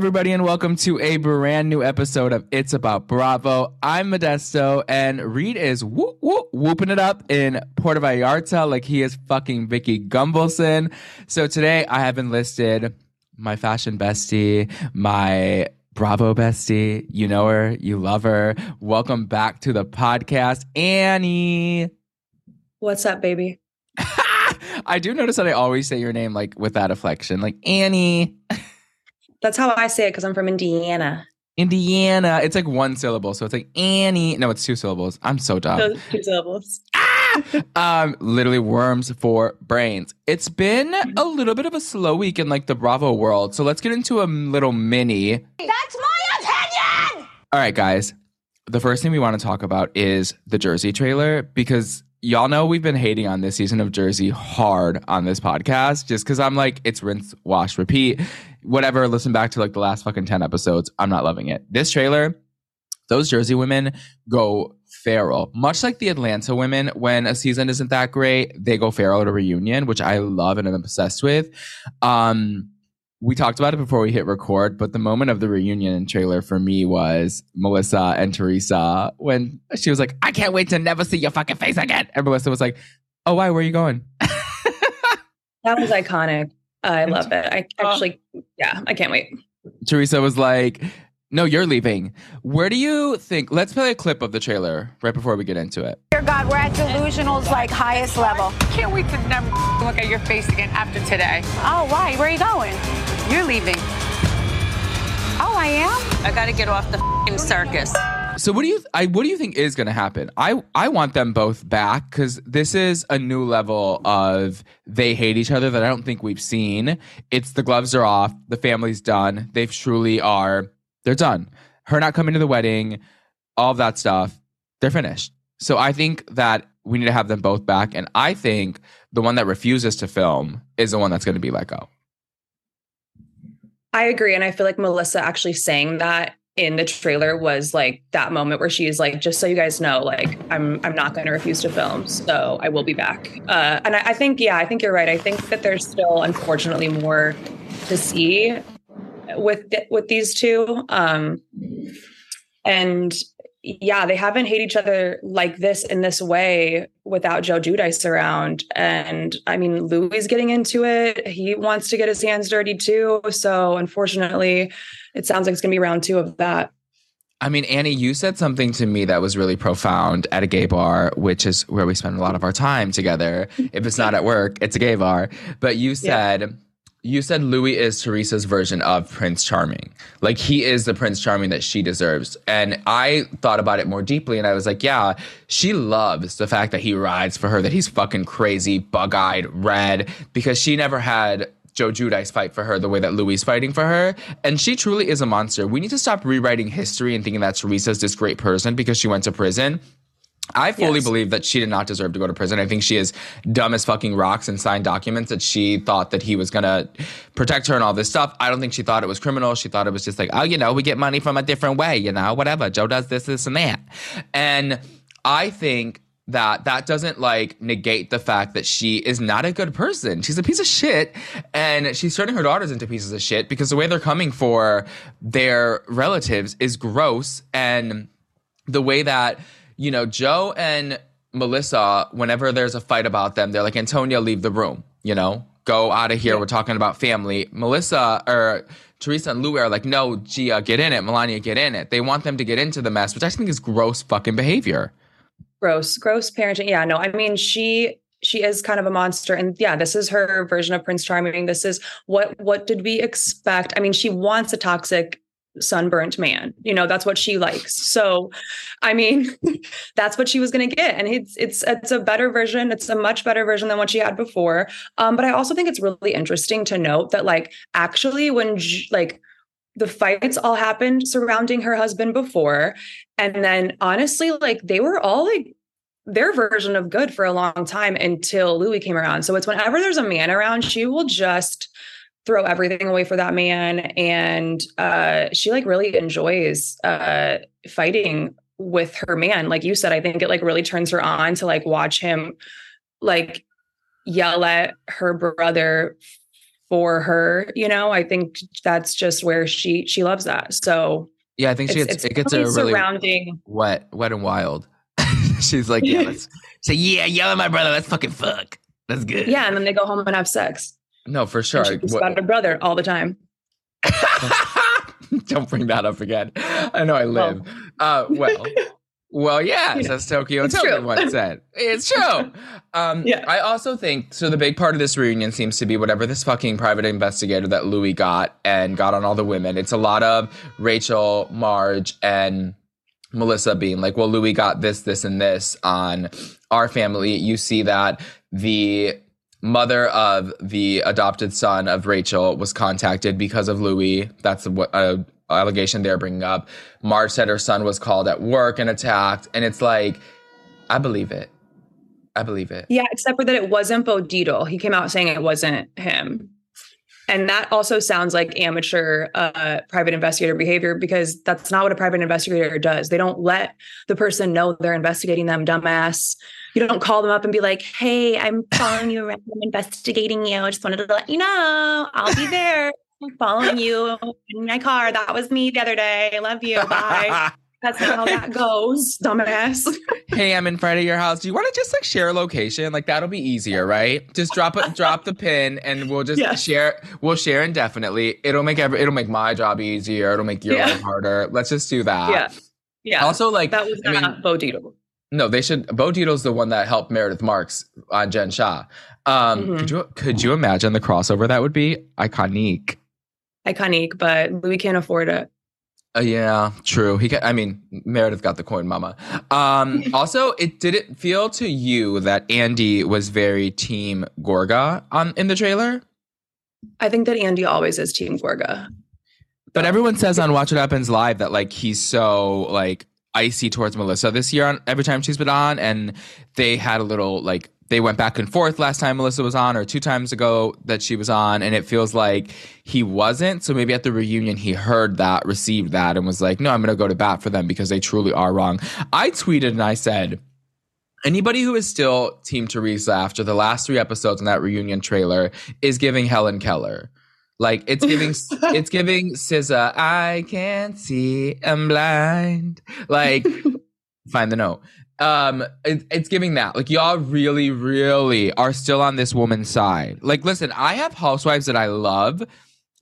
Everybody, and welcome to a brand new episode of It's About Bravo. I'm Modesto, and Reid is whoop, whoop, whooping it up in Puerto Vallarta like he is fucking Vicki Gunvalson. So today I have enlisted my fashion bestie, my Bravo bestie. You know her, you love her. Welcome back to the podcast, Annie. What's up, baby? I do notice that I always say your name like with that afflection, like Annie. That's how I say it because I'm from Indiana. Indiana. It's like one syllable. So it's like Annie. No, it's two syllables. I'm so dumb. two syllables. Ah! um, literally worms for brains. It's been a little bit of a slow week in like the Bravo world. So let's get into a little mini. That's my opinion! All right, guys. The first thing we want to talk about is the Jersey trailer because y'all know we've been hating on this season of Jersey hard on this podcast just because I'm like, it's rinse, wash, repeat whatever, listen back to like the last fucking 10 episodes. I'm not loving it. This trailer, those Jersey women go feral. Much like the Atlanta women, when a season isn't that great, they go feral at a reunion, which I love and I'm obsessed with. Um, we talked about it before we hit record, but the moment of the reunion trailer for me was Melissa and Teresa when she was like, I can't wait to never see your fucking face again. And Melissa was like, Oh, why? Where are you going? that was iconic. I love it. I actually, yeah, I can't wait. Teresa was like, no, you're leaving. Where do you think? Let's play a clip of the trailer right before we get into it. Dear God, we're at delusional's like highest level. Can't wait to never look at your face again after today. Oh, why? Where are you going? You're leaving. Oh, I am? I gotta get off the circus. So what do you I what do you think is going to happen? I I want them both back cuz this is a new level of they hate each other that I don't think we've seen. It's the gloves are off, the family's done. They truly are they're done. Her not coming to the wedding, all of that stuff, they're finished. So I think that we need to have them both back and I think the one that refuses to film is the one that's going to be let go. I agree and I feel like Melissa actually saying that in the trailer was like that moment where she's like, just so you guys know, like I'm I'm not going to refuse to film, so I will be back. Uh, and I, I, think, yeah, I think you're right. I think that there's still, unfortunately, more to see with with these two. Um, and yeah, they haven't hate each other like this in this way without Joe Giudice around. And I mean, Louis getting into it. He wants to get his hands dirty too. So unfortunately, it sounds like it's going to be round two of that. I mean, Annie, you said something to me that was really profound at a gay bar, which is where we spend a lot of our time together. If it's not at work, it's a gay bar. But you said, yeah. You said Louis is Teresa's version of Prince Charming. Like he is the Prince Charming that she deserves. And I thought about it more deeply and I was like, yeah, she loves the fact that he rides for her, that he's fucking crazy, bug eyed, red, because she never had Joe Giudice fight for her the way that Louis is fighting for her. And she truly is a monster. We need to stop rewriting history and thinking that Teresa's this great person because she went to prison. I fully yes. believe that she did not deserve to go to prison. I think she is dumb as fucking rocks and signed documents that she thought that he was gonna protect her and all this stuff. I don't think she thought it was criminal. She thought it was just like, oh, you know, we get money from a different way, you know, whatever. Joe does this, this, and that. And I think that that doesn't like negate the fact that she is not a good person. She's a piece of shit and she's turning her daughters into pieces of shit because the way they're coming for their relatives is gross and the way that you know Joe and Melissa whenever there's a fight about them they're like Antonia leave the room, you know? Go out of here. Yeah. We're talking about family. Melissa or Teresa and Lou are like, no, Gia, get in it. Milania, get in it. They want them to get into the mess, which I think is gross fucking behavior gross gross parenting yeah no i mean she she is kind of a monster and yeah this is her version of prince charming this is what what did we expect i mean she wants a toxic sunburnt man you know that's what she likes. So i mean that's what she was going to get and it's it's it's a better version it's a much better version than what she had before. Um but i also think it's really interesting to note that like actually when like the fights all happened surrounding her husband before and then honestly like they were all like their version of good for a long time until louis came around. So it's whenever there's a man around she will just throw everything away for that man and uh she like really enjoys uh fighting with her man like you said i think it like really turns her on to like watch him like yell at her brother for her. You know, I think that's just where she she loves that. So Yeah, I think she gets it's it gets a really surrounding. wet, wet and wild. She's like, yeah, let's say, yeah, yell at my brother. Let's fucking fuck. That's good. Yeah, and then they go home and have sex. No, for sure. And she What- about her brother all the time. Don't bring that up again. I know I live. Uh, well, well, yeah, as Tokyo it's Tokyo true. once said. It's true. Um, Yeah. I also think so. The big part of this reunion seems to be whatever this fucking private investigator that Louis got and got on all the women. It's a lot of Rachel, Marge, and Melissa being like, well, Louis got this, this, and this on our family. You see that the mother of the adopted son of Rachel was contacted because of Louis. That's what uh, allegation they're bringing up. Marge said her son was called at work and attacked, and it's like, I believe it. I believe it. Yeah, except for that it wasn't Bo. He came out saying it wasn't him. And that also sounds like amateur uh, private investigator behavior because that's not what a private investigator does. They don't let the person know they're investigating them, dumbass. You don't call them up and be like, hey, I'm following you around. I'm investigating you. I just wanted to let you know I'll be there. I'm following you in my car. That was me the other day. I love you. Bye. That's not how that goes, dumbass. hey, I'm in front of your house. Do you want to just like share a location? Like that'll be easier, right? Just drop it, drop the pin, and we'll just Yeah. share. We'll share indefinitely. It'll make every. It'll make my job easier. It'll make your Yeah. life harder. Let's just do that. yeah. Yeah. Also, like that was I not mean, Bo Dietl. No, they should. Bo Dietl's the one that helped Meredith Marks on Jen Shah. Um, Mhm. Could you could you imagine the crossover that would be iconic? iconic, but Louis can't afford it. Uh, yeah, true. He, got, I mean, Meredith got the coin, mama. Um, also, it did it feel to you that Andy was very team Gorga on in the trailer? I think that Andy always is Team Gorga. But everyone says on Watch What Happens Live that like he's so like icy towards Melissa this year on every time she's been on, and they had a little like they went back and forth last time Melissa was on, or two times ago that she was on, and it feels like he wasn't. So maybe at the reunion he heard that, received that, and was like, "No, I'm going to go to bat for them because they truly are wrong." I tweeted and I said. Anybody who is still Team Teresa after the last three episodes in that reunion trailer is giving Helen Keller. Like it's giving, it's giving SZA. I can't see, I'm blind. Like, find the note. Um, it, it's giving that. Like y'all really, really are still on this woman's side. Like, listen, I have housewives that I love,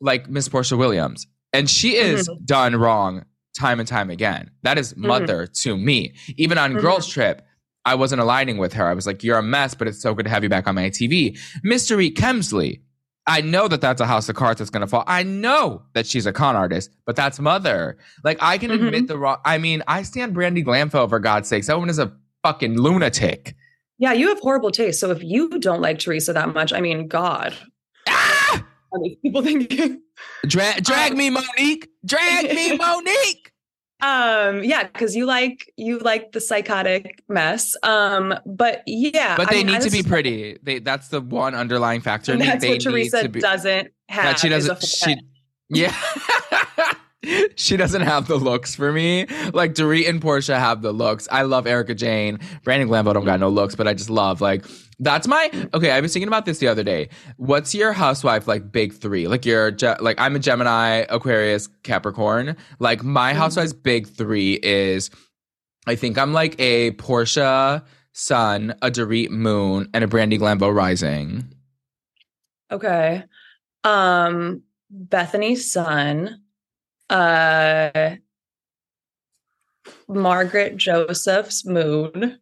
like Miss Porsha Williams, and she is done wrong time and time again. That is mother to me. Even on Mhm. Girls Trip. I wasn't aligning with her. I was like, "You're a mess, but it's so good to have you back on my TV." Mystery Kemsley. I know that that's a house of cards that's going to fall. I know that she's a con artist, but that's mother. Like I can Mhm. admit the wrong. I mean, I stand Brandi Glanville for God's sakes. That woman is a fucking lunatic. Yeah, you have horrible taste. So if you don't like Teresa that much, I mean, God, Ah! are these people thinking? Dra- drag Um, me, Monique. Drag me, Monique. Um, yeah, because you like you like the psychotic mess. Um, but yeah, But they mean, need I to be pretty. They that's the one underlying factor. And that's they what Teresa be, doesn't have. that she doesn't. She head. yeah. she doesn't have the looks for me. Like Dorit and Porsha have the looks. I love Erica Jane. Brandi Glanville don't got no looks, but I just love like that's my okay. I was thinking about this the other day. What's your housewife like big three? Like your like I'm a Gemini, Aquarius, Capricorn. Like my housewife's big three is I think I'm like a Porsha Sun, a Dorit Moon, and a Brandi Glanville Rising. Okay. Um, Bethany Sun, uh, Margaret Joseph's moon,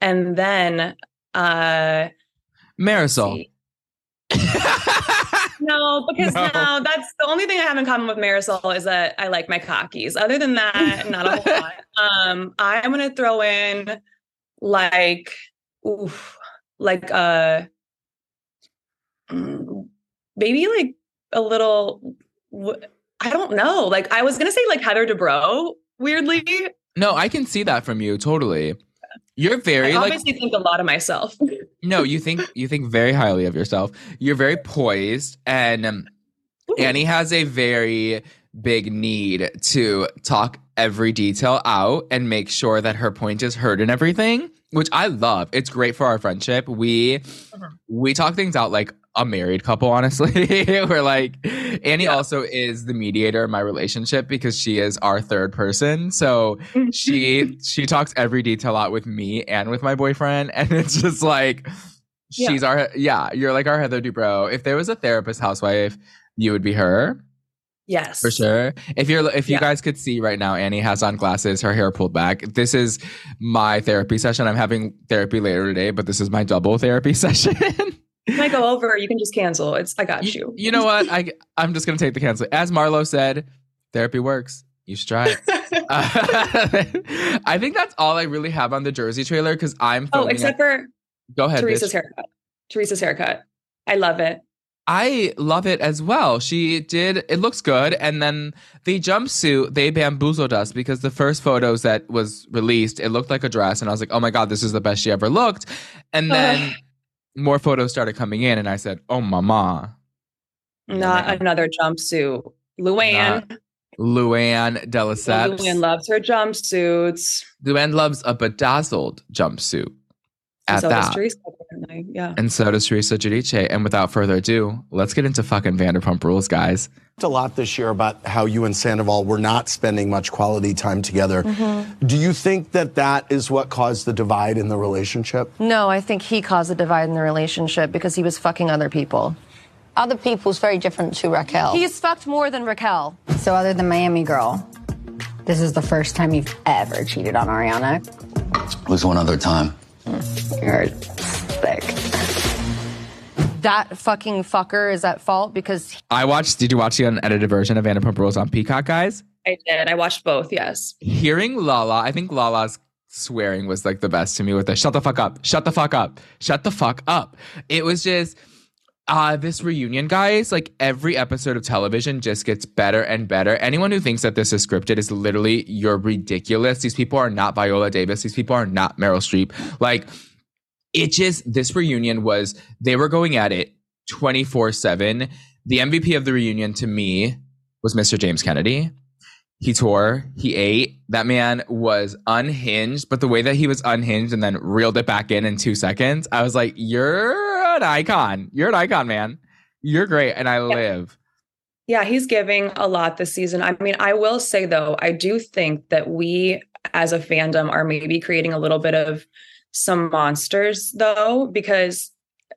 and then uh Marisol. No, because No. no. that's the only thing I have in common with Marisol is that I like my cockies. Other than that, not a whole lot. Um, I'm gonna throw in like, oof, like uh, mm, maybe like a little. I don't know. Like I was gonna say like Heather Dubrow. Weirdly, No, I can see that from you totally. You're very I like obviously think a lot of myself. no, you think you think very highly of yourself. You're very poised, and um, Annie has a very big need to talk every detail out and make sure that her point is heard and everything, which I love. It's great for our friendship. We we talk things out like a married couple, honestly. We're like, Annie also is the mediator in my relationship because she is our third person. So she she talks every detail out with me and with my boyfriend, and it's just like Yeah. she's our yeah. You're like our Heather Dubrow. If there was a therapist housewife, you would be her yes. for sure. If you're if you Yeah. guys could see right now, Annie has on glasses, her hair pulled back. This is my therapy session. I'm having therapy later today, but this is my double therapy session. When I go over, you can just cancel. It's I got you. you know what? I I'm just gonna take the cancel. As Marlo said, therapy works. You should try it. Uh, I think that's all I really have on the Jersey trailer because I'm. oh, except at- for go ahead. Teresa's bitch. haircut. Teresa's haircut. I love it. I love it as well. She did. It looks good, and then the jumpsuit they bamboozled us because the first photos that was released, it looked like a dress, and I was like, oh my god, this is the best she ever looked. And then more photos started coming in, and I said, oh mama, Not Yeah. another jumpsuit. Luann. Luann de Luann loves her jumpsuits. Luann loves a bedazzled jumpsuit. At so that. Teresa. Yeah. And so does Teresa Giudice. And without further ado, let's get into fucking Vanderpump Rules, guys. a lot this year about how you and Sandoval were not spending much quality time together. Mm-hmm. Do you think that that is what caused the divide in the relationship? No, I think he caused the divide in the relationship because he was fucking other people. Other people's very different to Raquel. He's fucked more than Raquel. So, other than Miami Girl, this is the first time you've ever cheated on Ariana. It was one other time. You're sick. That fucking fucker is at fault because I watched, did you watch the unedited version of Vanderpump Rules on Peacock, guys? I did. I watched both. Yes. Hearing Lala, I think Lala's swearing was like the best to me with the shut the fuck up, shut the fuck up, shut the fuck up. It was just, uh, this reunion, guys, like every episode of television just gets better and better. Anyone who thinks that this is scripted is literally, you're ridiculous. These people are not Viola Davis. These people are not Meryl Streep. Like, it just this reunion was they were going at it 24/7. The MVP of the reunion to me was Mr. James Kennedy. He tore, he ate. That man was unhinged, but the way that he was unhinged and then reeled it back in in 2 seconds, I was like, "You're an icon. You're an icon, man. You're great and I live." Yeah, he's giving a lot this season. I mean, I will say though, I do think that we as a fandom are maybe creating a little bit of some monsters though, because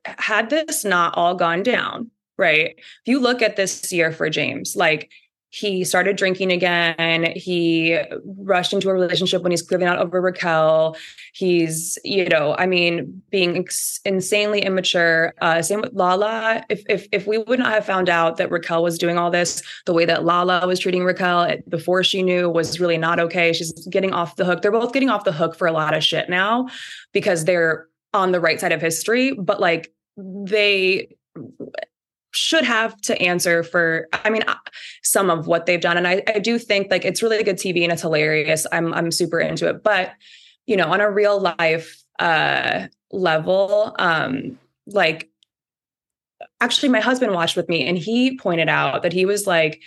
had this not all gone down, right? If you look at this year for James, like he started drinking again. He rushed into a relationship when he's clearly not over Raquel. He's, you know, I mean, being ex- insanely immature. Uh, same with Lala. If if if we would not have found out that Raquel was doing all this, the way that Lala was treating Raquel before she knew was really not okay. She's getting off the hook. They're both getting off the hook for a lot of shit now because they're on the right side of history. But like they should have to answer for i mean some of what they've done. And I, I do think like it's really good tv and it's hilarious. I'm i'm super into it. But you know on a real life uh level um like actually my husband watched with me and he pointed out that he was like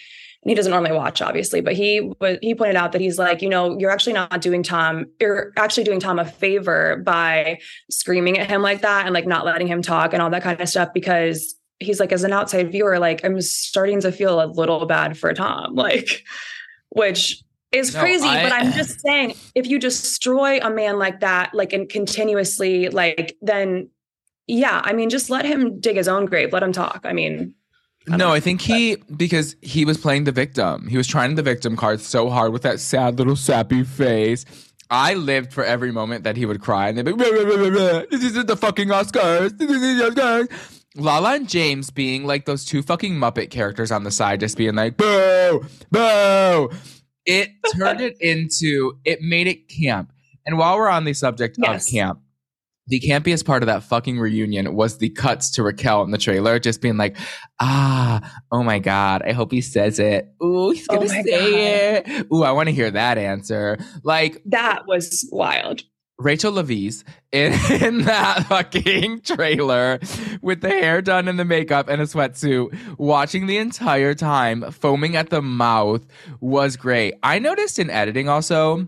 he doesn't normally watch obviously but he was he pointed out that he's like you know you're actually not doing tom you're actually doing tom a favor by screaming at him like that and like not letting him talk and all that kind of stuff because he's like as an outside viewer like i'm starting to feel a little bad for tom like which is No, crazy I- but i'm just saying if you destroy a man like that like and continuously like then yeah i mean just let him dig his own grave let him talk i mean No, I think he because he was playing the victim. He was trying the victim card so hard with that sad little sappy face. I lived for every moment that he would cry and they'd be, "Blah, blah, blah. "This isn't the fucking Oscars. This isn't the Oscars." Lala and James being like those two fucking Muppet characters on the side, just being like, boo, boo. It turned it into, it made it camp. And while we're on the subject Yes. of camp, the campiest part of that fucking reunion was the cuts to Raquel in the trailer, just being like, ah, oh my God, I hope he says it. Ooh, he's Oh gonna my say it. Ooh, I want to hear that answer. Like that was wild Rachel Leviss in, in that fucking trailer with the hair done and the makeup and a sweatsuit, watching the entire time, foaming at the mouth was great. I noticed in editing also,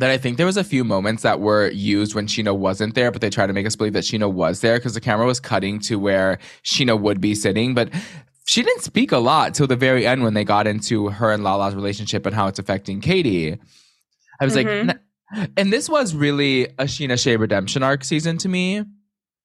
that I think there was a few moments that were used when Scheana wasn't there, but they tried to make us believe that Scheana was there because the camera was cutting to where Scheana would be sitting. But she didn't speak a lot till the very end when they got into her and Lala's relationship and how it's affecting Katie. I was Mhm. like, and this was really a Scheana Shay redemption arc season to me.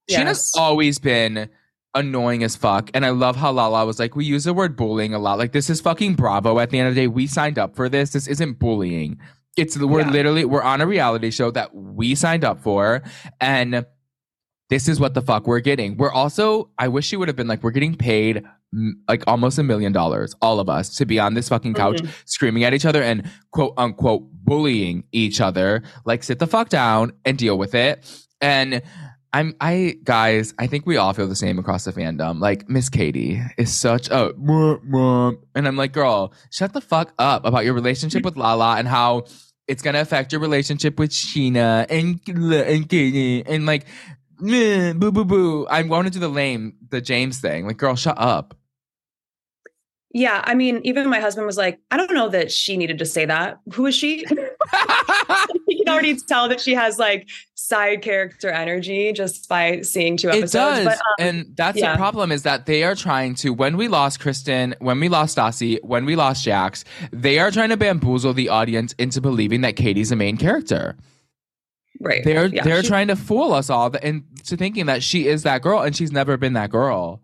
Scheana's always been annoying as fuck. And I love how Lala was like, we use the word bullying a lot. Like, this is fucking Bravo at the end of the day. We signed up for this. This isn't bullying. It's we're Yeah. literally we're on a reality show that we signed up for. And this is what the fuck we're getting. We're also, I wish she would have been like, we're getting paid like almost a million dollars, all of us, to be on this fucking couch Mhm. screaming at each other and quote unquote bullying each other. Like, sit the fuck down and deal with it. And I'm, I, guys, I think we all feel the same across the fandom. Like, Miss Katie is such a, and I'm like, girl, shut the fuck up about your relationship with Lala and how it's gonna affect your relationship with Scheana and, and Katie and like, meh, boo, boo, boo. I'm going to do the lame, the James thing. Like, girl, shut up. Yeah, I mean, even my husband was like, I don't know that she needed to say that. Who is she? you can already tell that she has like side character energy just by seeing two episodes. It does. But um, and that's yeah. the problem is that they are trying to, when we lost Kristen, when we lost Stassi, when we lost Jax, they are trying to bamboozle the audience into believing that Katie's the main character. right. They're Yeah, they're she- trying to fool us all into thinking that she is that girl and she's never been that girl.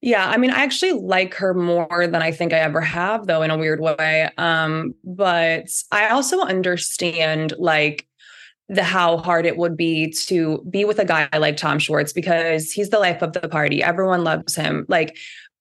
Yeah, I mean, I actually like her more than I think I ever have, though, in a weird way. Um, but I also understand like the how hard it would be to be with a guy like Tom Schwartz because he's the life of the party. Everyone loves him. Like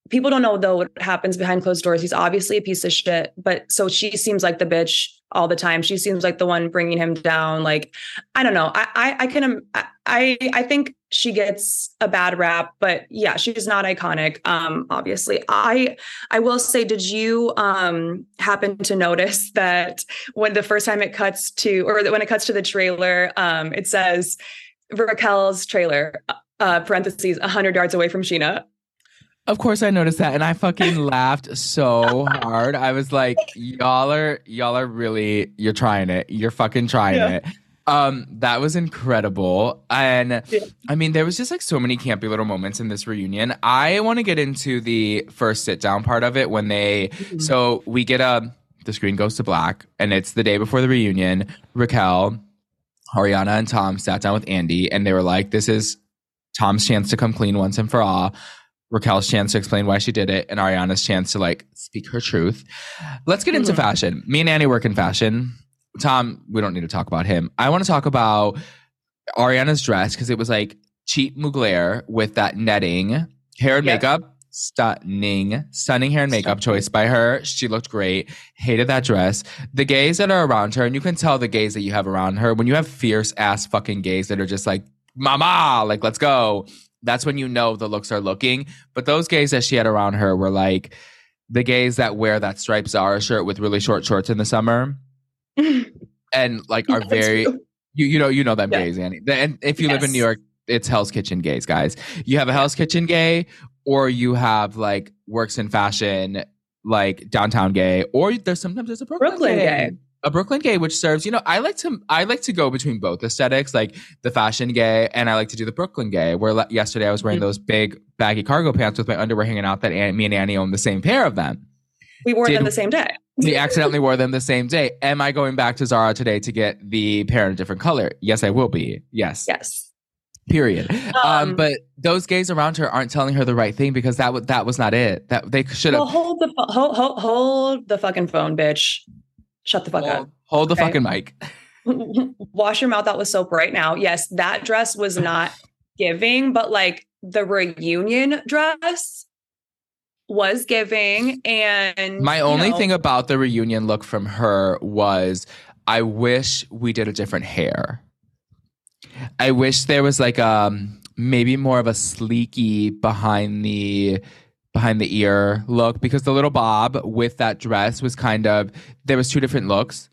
people don't know though what happens behind closed doors. He's obviously a piece of shit, but so she seems like the bitch all the time. She seems like the one bringing him down. Like I don't know. I I, I can I I think she gets a bad rap, but yeah, she's not iconic. Um, obviously, I I will say, did you um happen to notice that when the first time it cuts to, or when it cuts to the trailer, um, it says Raquel's trailer, uh, parentheses, hundred yards away from Scheana. Of course I noticed that and I fucking laughed so hard. I was like, y'all are y'all are really you're trying it. You're fucking trying Yeah. it. Um that was incredible. And Yeah. I mean there was just like so many campy little moments in this reunion. I want to get into the first sit down part of it when they so we get a the screen goes to black and it's the day before the reunion. Raquel, Ariana and Tom sat down with Andy and they were like this is Tom's chance to come clean once and for all. Raquel's chance to explain why she did it, and Ariana's chance to like speak her truth. Let's get into Mhm. fashion. Me and Annie work in fashion. Tom, we don't need to talk about him. I want to talk about Ariana's dress because it was like cheap Mugler with that netting, hair and Yep. makeup. Stunning, stunning hair and makeup choice by her. She looked great. Hated that dress. The gays that are around her, and you can tell the gays that you have around her when you have fierce ass fucking gays that are just like, mama, like, let's go. That's when you know the looks are looking. But those gays that she had around her were like the gays that wear that striped Zara shirt with really short shorts in the summer and like are very you you know you know them Yeah. gays, Annie. And if you live in New York, it's Hell's Kitchen gays, guys. You have a Hell's Kitchen gay, or you have like works in fashion, like downtown gay, or there's sometimes there's a Brooklyn, Brooklyn gay. A Brooklyn gay, which serves, you know, I like to I like to go between both aesthetics, like the fashion gay, and I like to do the Brooklyn gay. Where le- yesterday I was wearing Mhm. those big baggy cargo pants with my underwear hanging out. That Ann- me and Annie own the same pair of them. We wore Did- them the same day. We accidentally wore them the same day. Am I going back to Zara today to get the pair in a different color? Yes, I will be. Yes. Yes. Period. Um, Um, but those gays around her aren't telling her the right thing because that w- that was not it. That they should have Well, hold the hold, hold, hold the fucking phone, bitch. Shut the fuck up. hold, hold the Okay. fucking mic. wash your mouth out with soap right now. Yes, that dress was not giving, but like the reunion dress was giving. And My only know, thing about the reunion look from her was I wish we did a different hair. I wish there was like um maybe more of a sleeky behind the behind the ear look because the little bob with that dress was kind of there was two different looks.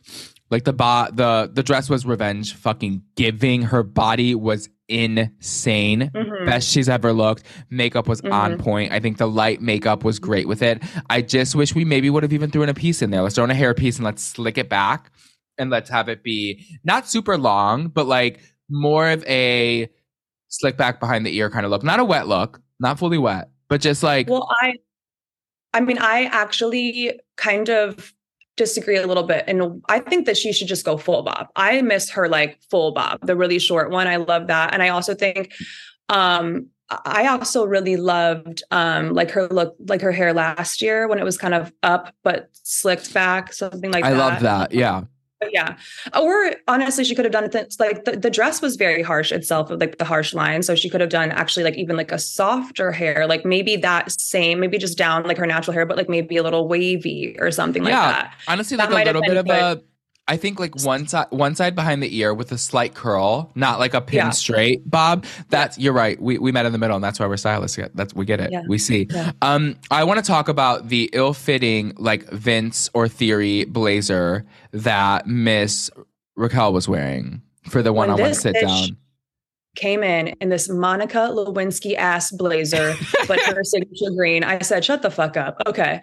Like the bob the the dress was revenge fucking giving. Her body was insane. Mhm. Best she's ever looked. Makeup was on Mhm. point. I think the light makeup was great with it. I just wish we maybe would have even thrown a piece in there. Let's throw in a hair piece and let's slick it back and let's have it be not super long, but like more of a slick back behind the ear kind of look. Not a wet look, not fully wet, but just like Well, I I mean, I actually kind of disagree a little bit. And I think that she should just go full bob. I miss her like full bob, the really short one. I love that. And I also think um I also really loved um like her look like her hair last year when it was kind of up but slicked back, something like I that. I love that. Yeah. But yeah. Or honestly, she could have done it. Like the, the dress was very harsh itself, like the harsh line. So she could have done actually like even like a softer hair, like maybe that same, maybe just down like her natural hair, but like maybe a little wavy or something like that. Honestly, That like a little bit of a I think like one side one side behind the ear with a slight curl, not like a pin Yeah. straight bob. That's you're right. We we met in the middle and that's why we're stylists. That's we get it. Yeah. We see. Yeah. Um I want to talk about the ill-fitting like Vince or Theory blazer that Miss Raquel was wearing for the one-on-one sit down. Came in in this Monica Lewinsky ass blazer, but her signature green. I said, shut the fuck up. Okay.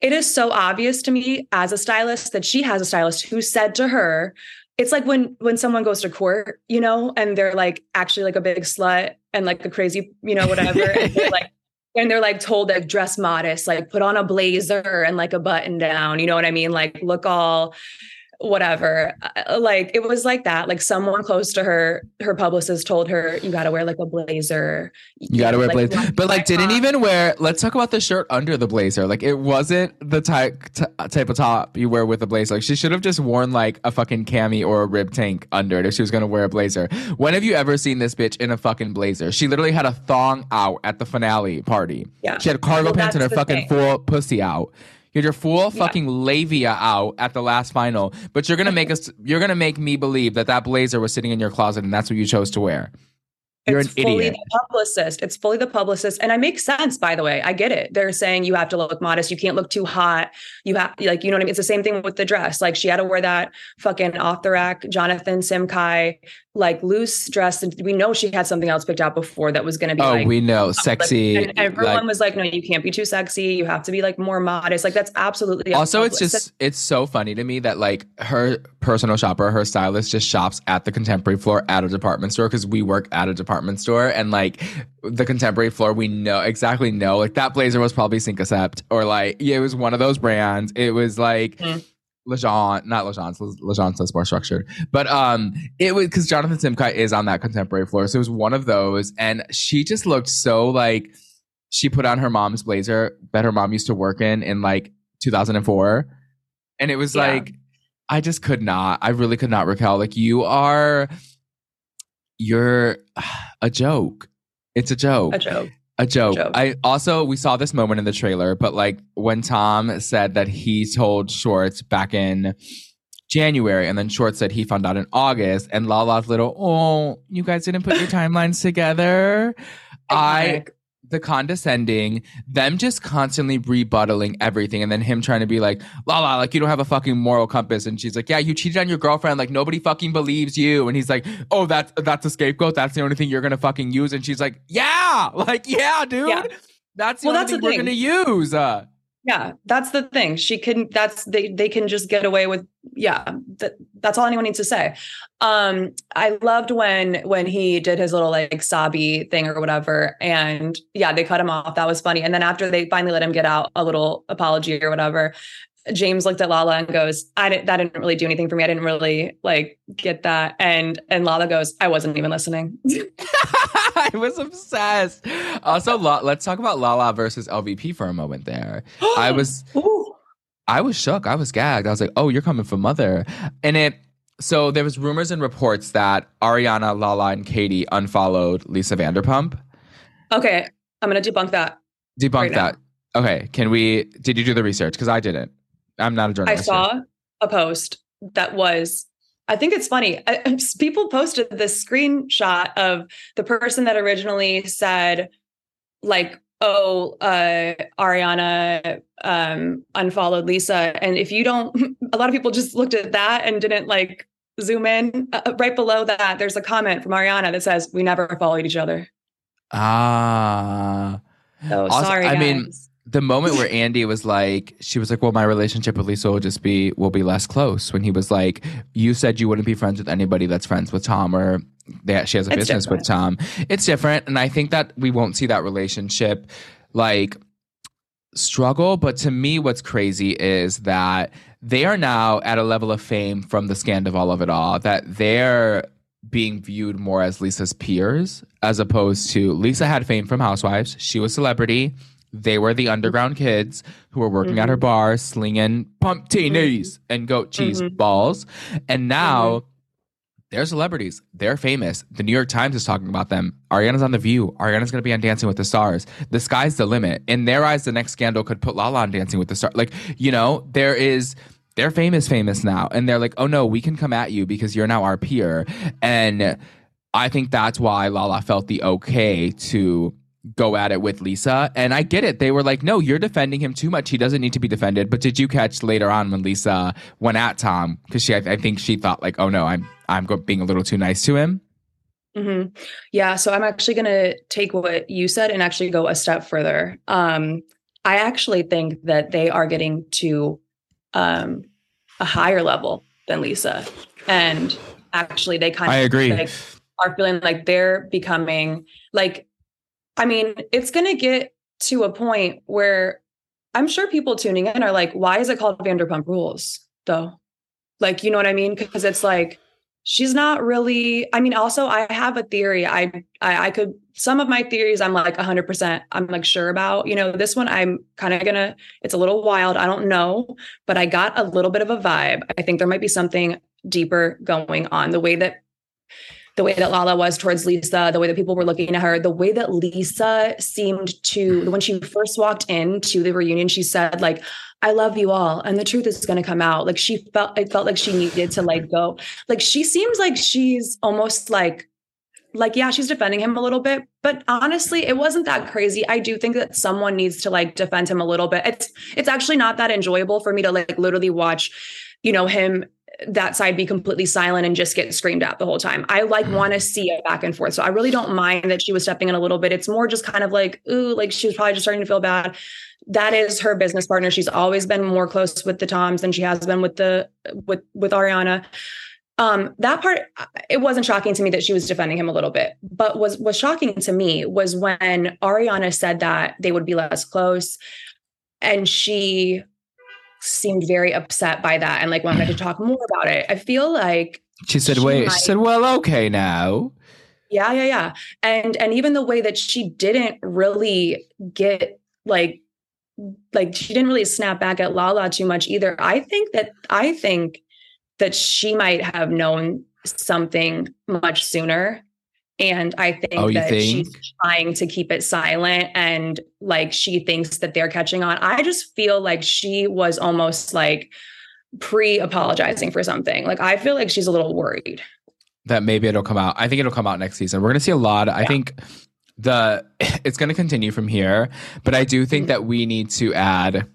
It is so obvious to me as a stylist that she has a stylist who said to her, it's like when when someone goes to court, you know, and they're like actually like a big slut and like a crazy, you know, whatever. and they're like and they're like told like dress modest, like put on a blazer and like a button down, you know what I mean? Like look all whatever. Uh, Like it was like that. Like someone close to her, her publicist told her, "You got to wear like a blazer." You gotta wear like, blazer, but like didn't top. even wear. Let's talk about the shirt under the blazer. Like it wasn't the type t- type of top you wear with a blazer. Like she should have just worn like a fucking cami or a rib tank under it if she was gonna wear a blazer. When have you ever seen this bitch in a fucking blazer? She literally had a thong out at the finale party. Yeah. she had cargo Well, pants and her fucking thing. full pussy out. You had your full fucking labia out at the last final, but you're gonna make us. You're gonna make me believe that that blazer was sitting in your closet and that's what you chose to wear. You're it's an fully idiot. the publicist. It's fully the publicist. And I make sense, by the way. I get it. They're saying you have to look modest. You can't look too hot. You have like, you know what I mean? It's the same thing with the dress. Like she had to wear that fucking off the rack Jonathan Simkhai like loose dress. And we know she had something else picked out before that was gonna be Oh, like we know, sexy. and everyone like- was like, no, you can't be too sexy. You have to be like more modest. Like that's absolutely also it's just it's so funny to me that like her personal shopper her stylist just shops at the contemporary floor at a department store because we work at a department store and like the contemporary floor we know exactly know like that blazer was probably Cinq à Sept or like yeah it was one of those brands it was like Mm. Lejean, not Lejean, Lejean says more structured, but um, it was because Jonathan Simkhai is on that contemporary floor, so it was one of those, and she just looked so like she put on her mom's blazer that her mom used to work in in like 2004 and it was Yeah. like i just could not i really could not raquel like you are you're a joke it's a joke a joke. a joke. joke. I also we saw this moment in the trailer, but like when Tom said that he told Schwartz back in January, and then Schwartz said he found out in August, and Lala's little, oh, you guys didn't put your timelines together. I Iconic. The condescending, them just constantly rebuttaling everything, and then him trying to be like, Lala, like you don't have a fucking moral compass, and she's like, yeah, you cheated on your girlfriend, like nobody fucking believes you, and he's like, oh, that's that's a scapegoat, that's the only thing you're gonna fucking use, and she's like, yeah, like yeah, dude, Yeah. that's the Well, only that's thing we're gonna use. Uh, Yeah, that's the thing. She can. That's they. They can just get away with. Yeah, that, that's all anyone needs to say. Um, I loved when when he did his little like sobby thing or whatever, and yeah, they cut him off. That was funny. And then after they finally let him get out a little apology or whatever, James looked at Lala and goes, "I didn't. That didn't really do anything for me. I didn't really like get that." And and Lala goes, "I wasn't even listening." I was obsessed. Also, La- let's talk about Lala versus LVP for a moment. There, I was. Ooh. I was shook. I was gagged. I was like, "Oh, you're coming for mother." And it so there was rumors and reports that Ariana, Lala, and Katie unfollowed Lisa Vanderpump. Okay, I'm gonna debunk that. Debunk Right now. that. Okay, can we? Did you do the research? Because I didn't. I'm not a I journalist. here. saw a post that was I think it's funny. I, I- people posted this screenshot of the person that originally said like oh uh Ariana um unfollowed Lisa and if you don't a lot of people just looked at that and didn't like zoom in uh, right below that there's a comment from Ariana that says we never followed each other. Ah. So Also, sorry I mean, guys. The moment where Andy was like, she was like, "Well, my relationship with Lisa will just be will be less close." When he was like, "You said you wouldn't be friends with anybody that's friends with Tom, or that she has a It's business with Tom." It's different, and I think that we won't see that relationship like struggle. But to me, what's crazy is that they are now at a level of fame from the scandal of all of it all that they're being viewed more as Lisa's peers as opposed to Lisa had fame from Housewives. She was celebrity. They were the underground kids who were working at her mm-hmm. bar, slinging pumptinis mm-hmm. and goat cheese mm-hmm. balls. And now they're celebrities. They're famous. The New York Times is talking about them. Ariana's on The View. Ariana's going to be on Dancing with the Stars. The sky's the limit. In their eyes, the next scandal could put Lala on Dancing with the Stars. Like, you know, there is, they're famous, famous now. And they're like, oh no, we can come at you because you're now our peer. And I think that's why Lala felt the okay to go at it with Lisa. And I get it. They were like, no, you're defending him too much. He doesn't need to be defended. But did you catch later on when Lisa went at Tom? Because she, I, I think she thought like, oh no, I'm, I'm being a little too nice to him. hmm Yeah. So I'm actually going to take what you said and actually go a step further. Um, I actually think that they are getting to um, a higher level than Lisa. And actually, they kind of I agree. like, are feeling like they're becoming like, I mean, it's going to get to a point where I'm sure people tuning in are like, why is it called Vanderpump Rules though? Like, you know what I mean? Because it's like, she's not really i mean also i have a theory I, I i could some of my theories i'm like 100% i'm like sure about you know this one i'm kind of gonna it's a little wild i don't know but i got a little bit of a vibe i think there might be something deeper going on the way that the way that Lala was towards Lisa, the way that people were looking at her, the way that Lisa seemed to, when she first walked into the reunion, she said, like, I love you all. And the truth is going to come out. Like she felt, it felt like she needed to like go. Like she seems like she's almost like, like, yeah, she's defending him a little bit, but honestly, it wasn't that crazy. I do think that someone needs to like defend him a little bit. It's, it's actually not that enjoyable for me to like literally watch, you know, him that side be completely silent and just get screamed at the whole time. I like want to see it back and forth. So I really don't mind that she was stepping in a little bit. It's more just kind of like, ooh, like she was probably just starting to feel bad. That is her business partner. She's always been more close with the Toms than she has been with the with with Ariana. Um, that part it wasn't shocking to me that she was defending him a little bit, but was was shocking to me was when Ariana said that they would be less close, and she seemed very upset by that and like wanted to talk more about it. I feel like She said, She wait, might- she said, well, okay now. yeah, yeah, yeah. And and even the way that she didn't really get like like she didn't really snap back at Lala too much either. I think that I think that she might have known something much sooner. And I think Oh, that think? she's trying to keep it silent and like she thinks that they're catching on. I just feel like she was almost like pre apologizing for something. Like I feel like she's a little worried. that maybe it'll come out. I think it'll come out next season. We're gonna see a lot. I think the it's gonna continue from here, but I do think mm-hmm. that we need to add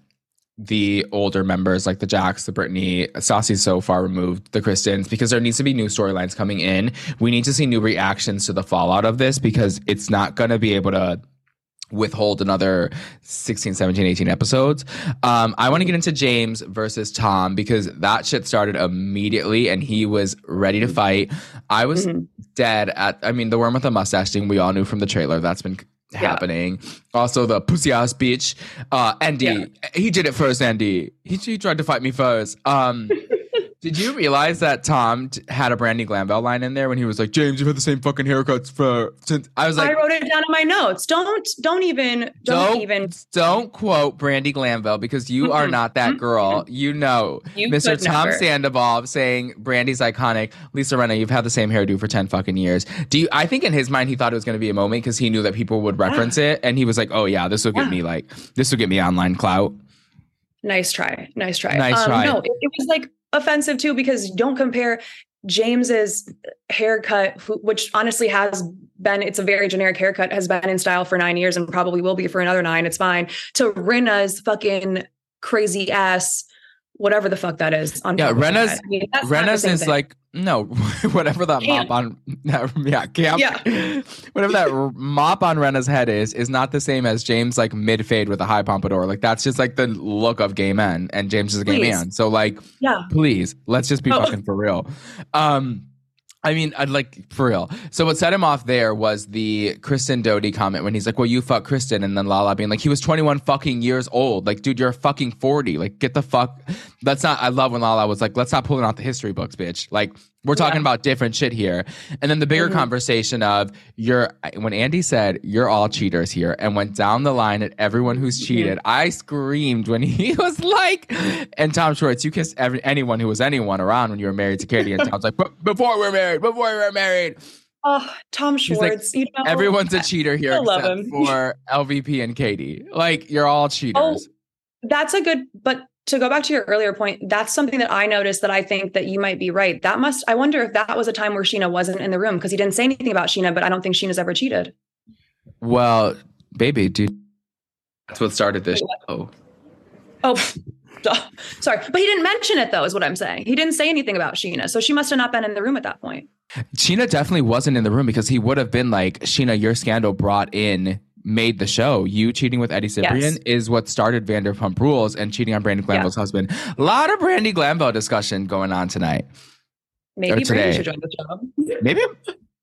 the older members like the Jacks, the Brittany, Stassi's so far removed, the Kristens, because there needs to be new storylines coming in. We need to see new reactions to the fallout of this because it's not gonna be able to withhold another 16 17 18 episodes. Um i want to get into james versus tom because that shit started immediately and he was ready to fight. I was dead at i mean the worm with the mustache thing we all knew from the trailer that's been happening. Also the pussy ass bitch. Uh andy. He did it first andy. He, he tried to fight me first. Um did you realize that Tom t- had a Brandi Glanville line in there when he was like, "James, you've had the same fucking haircuts for since." I was like, I wrote it down in my notes. Don't don't even don't, don't even don't quote Brandi Glanville because you are not that girl. You know, You Mr. Tom never. Sandoval saying Brandi's iconic. Lisa Rinna, you've had the same hairdo for ten fucking years. Do you? I think in his mind he thought it was going to be a moment because he knew that people would reference it, and he was like, "Oh yeah, this will get Yeah. me like this will get me online clout." nice try. Nice try. Nice um, try. No, it, it was like offensive too because don't compare James's haircut, which honestly has been it's a very generic haircut, has been in style for nine years and probably will be for another nine. It's fine. To Rinna's fucking crazy ass. Whatever the fuck that is on Yeah, Rinna's. I mean, that's not the Rinna's is thing. like No, whatever that Camp. mop on yeah, camp. Yeah. whatever that mop on Rinna's head is, is not the same as James like mid fade with a high pompadour. Like that's just like the look of gay men, and James is a gay Please. man. So like, Yeah. please, let's just be Oh. fucking for real. Um, I mean, I'd like for real. So what set him off there was the Kristen Doute comment when he's like, "Well, you fuck Kristen," and then Lala being like, "He was 21 fucking years old. Like, dude, you're fucking 40. Like, get the fuck." That's not. I love when Lala was like, "Let's not pulling out the history books, bitch." Like, we're talking about different shit here. And then the bigger mm-hmm. conversation of you're when Andy said you're all cheaters here and went down the line at everyone who's mm-hmm. cheated. I screamed when he was like, and Tom Schwartz, you kissed every, anyone who was anyone around when you were married to Katie, and Tom's like, before we're married, before we were married. Oh, Tom He's like, Schwartz. you know, Everyone's a cheater here love except him. for LVP and Katie. Like you're all oh, cheaters. That's a good, but to go back to your earlier point, that's something that I noticed that I think that you might be right. That must, I wonder if that was a time where Scheana wasn't in the room because he didn't say anything about Scheana, but I don't think Scheana's ever cheated. Well, baby, dude, that's what started this show. Oh, sorry. But he didn't mention it though, is what I'm saying. He didn't say anything about Scheana. So she must have not been in the room at that point. Scheana definitely wasn't in the room because he would have been like, Scheana, your scandal brought in, made the show. You cheating with Eddie Cibrian Yes. is what started Vanderpump Rules and cheating on Brandi Glanville's husband. A lot of Brandi Glanville discussion going on tonight. Maybe today. should join the show. Maybe,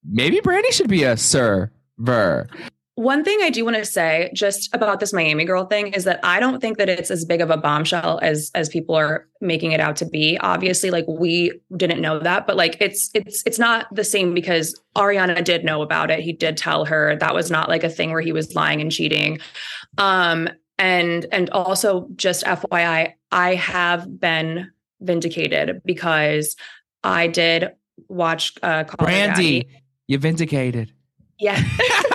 maybe Brandi should be a server. One thing I do want to say just about this Miami girl thing is that I don't think that it's as big of a bombshell as as people are making it out to be. Obviously, like we didn't know that, but like it's it's it's not the same because Ariana did know about it. He did tell her that was not like a thing where he was lying and cheating. Um and and also just FYI, I have been vindicated because I did watch uh Call Brandy, you vindicated. Yeah.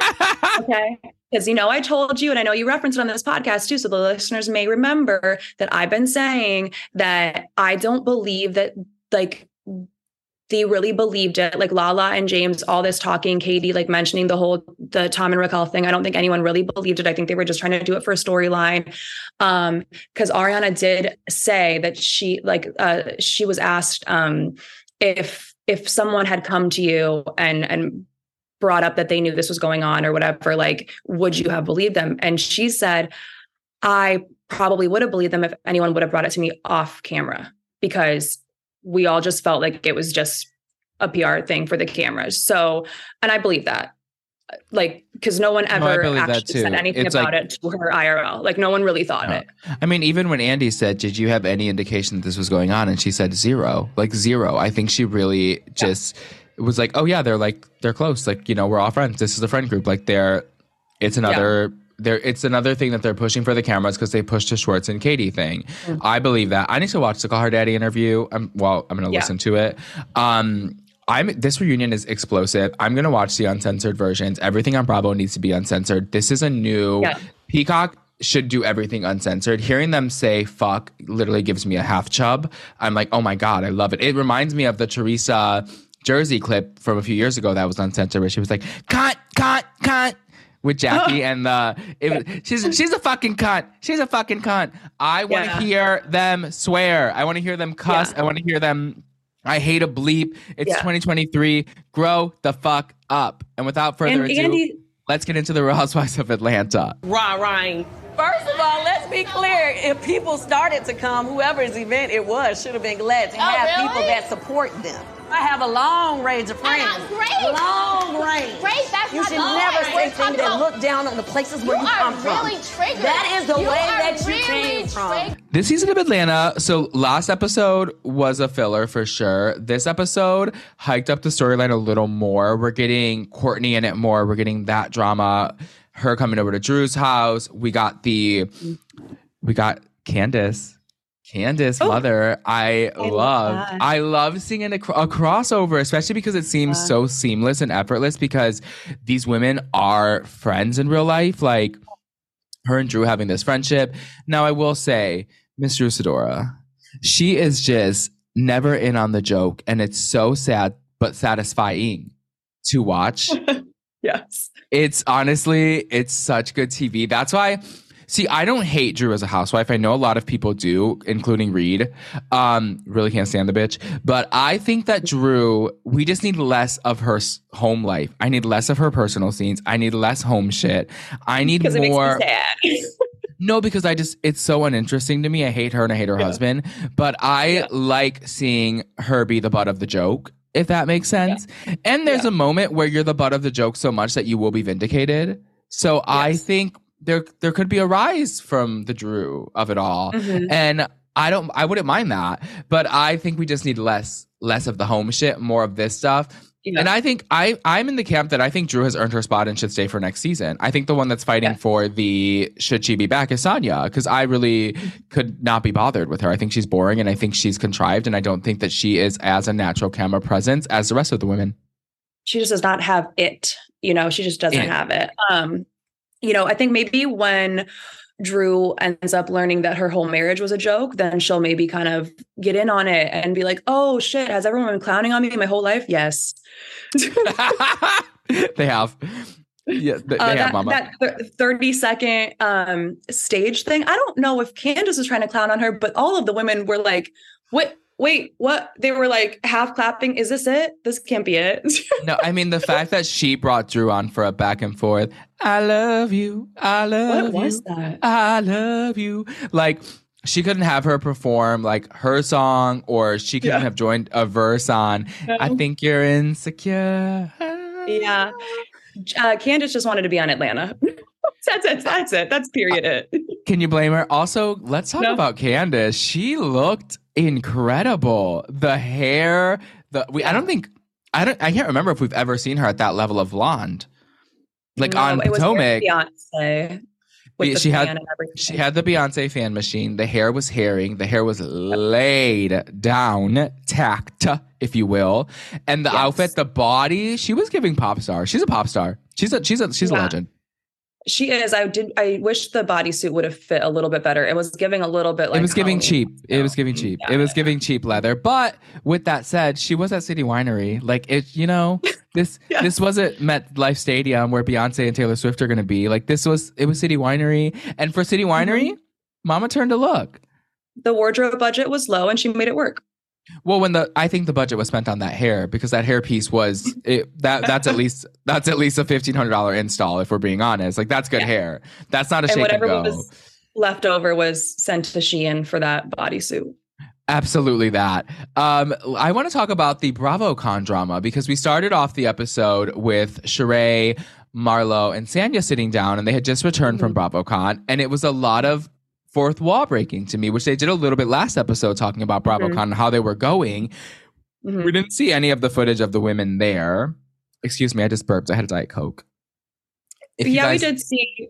okay. Because you know, I told you, and I know you referenced it on this podcast too, so the listeners may remember that I've been saying that I don't believe that like they really believed it. Like Lala and James, all this talking, Katie, like mentioning the whole the Tom and Raquel thing. I don't think anyone really believed it. I think they were just trying to do it for a storyline. Um, because Ariana did say that she like uh she was asked um if if someone had come to you and and brought up that they knew this was going on or whatever, like, would you have believed them? And she said, I probably would have believed them if anyone would have brought it to me off camera because we all just felt like it was just a PR thing for the cameras. So, and I believe that. Like, because no one ever that actually said anything It's about like- it to her IRL. Like, no one really thought it. I mean, even when Andy said, "Did you have any indication that this was going on?" and she said zero, like zero. I think she really just was like, "Oh yeah, they're like they're close. Like you know, we're all friends. This is a friend group. Like they're it's another." There, it's another thing that they're pushing for the cameras because they pushed the Schwartz and Katie thing. Mm. I believe that. I need to watch the Call Her Daddy interview. I'm well. I'm going to Yeah. listen to it. Um, I'm this reunion is explosive. I'm going to watch the uncensored versions. Everything on Bravo needs to be uncensored. This is a new Yeah. Peacock should do everything uncensored. Hearing them say fuck literally gives me a half chub. I'm like, oh my God, I love it. It reminds me of the Teresa Jersey clip from a few years ago that was uncensored where she was like, cunt, cunt, cunt. With Jackie and the it was, she's she's a fucking cunt. She's a fucking cunt. I want to Yeah. hear them swear. I want to hear them cuss. Yeah. I want to hear them I hate a bleep. It's Yeah. 2023. Grow the fuck up. And without further And ado, Andy- let's get into the Real Housewives of Atlanta. Rah, rah. First of all, let's be clear. If people started to come, whoever's event it was should have been glad to Oh, have really? people that support them. I have a long range of friends. that's great. Long range. Great, that's you should never We're say things that about- look down on the places where You you, are come from. really triggered. That is the You way that you really came from. This season of Atlanta, so last episode was a filler for sure. This episode hiked up the storyline a little more. We're getting Courtney in it more. We're getting that drama. Her coming over to Drew's house. We got the, we got Candace. Candace, oh, mother, I, love love. I love seeing a, a crossover, especially because it seems so seamless and effortless. Because these women are friends in real life. Like her and Drew having this friendship. Now, I will say, Miss Drew Sidora, she is just never in on the joke, and it's so sad but satisfying to watch. Yes. it's honestly, it's such good TV. That's why See, I don't hate Drew as a housewife. I know a lot of people do, including Reid. Um, really can't stand the bitch. But I think that Drew, we just need less of her home life. I need less of her personal scenes. I need less home shit. I need Because more. No, because I just it's so uninteresting to me. I hate her and I hate her husband. But I like seeing her be the butt of the joke, if that makes sense. And there's a moment where you're the butt of the joke so much that you will be vindicated. So I think there there could be a rise from the Drew of it all. Mhm. And I don't I wouldn't mind that. But I think we just need less less of the home shit, more of this stuff. And I think I I'm in the camp that I think Drew has earned her spot and should stay for next season. I think the one that's fighting for the should she be back is Sanya because I really could not be bothered with her. I think she's boring and I think she's contrived and I don't think that she is as a natural camera presence as the rest of the women. she just does not have it you know she just doesn't It. have it um you know i think maybe when drew ends up learning that her whole marriage was a joke then she'll maybe kind of get in on it and be like oh shit has everyone been clowning on me my whole life yes they have. Yeah, they, Uh, have that, mama. that thir- 30 second um stage thing i don't know if candace was trying to clown on her but all of the women were like what wait what they were like half clapping is this it this can't be it no, I mean the fact that she brought Drew on for a back and forth. I love you. I love what was you. that I love you. Like she couldn't have her perform like her song, or she couldn't Yeah. have joined a verse on. I think you're insecure. Yeah. Uh, Candace just wanted to be on Atlanta. that's it. That's it. That's period it. Can you blame her? Also, let's talk No. about Candace. She looked incredible. The hair, the we. I don't think I don't. I can't remember if we've ever seen her at that level of blonde. Like No, on it was very Potomac, Beyonce. She had she had the Beyonce fan machine. The hair was herring. The hair was laid down, tacked, if you will, and the Yes. outfit, the body. She was giving pop star. She's a pop star. She's a she's a she's a legend. She is. I did. I wish the bodysuit would have fit a little bit better. It was giving a little bit like it was giving Halloween. cheap. It was giving cheap. it was giving cheap leather. But with that said, she was at City Winery. Like it, you know, this this wasn't MetLife Stadium where Beyonce and Taylor Swift are going to be. Like this was it was City Winery, and for City Winery, mm-hmm. Mama turned to look. The wardrobe budget was low, and she made it work. Well, when the I think the budget was spent on that hair because that hair piece was it, that that's at least that's at least a fifteen hundred dollar install if we're being honest. Like that's good hair. That's not a and shake and whatever go. was left over was sent to Shein for that bodysuit. Absolutely that. Um, I want to talk about the BravoCon drama because we started off the episode with Sheree, Marlo, and Sanya sitting down, and they had just returned from BravoCon, and it was a lot of fourth wall breaking to me, which they did a little bit last episode talking about BravoCon and how they were going. Mm-hmm. We didn't see any of the footage of the women there. Excuse me, I just burped. I had a diet coke. If yeah, guys- we did see.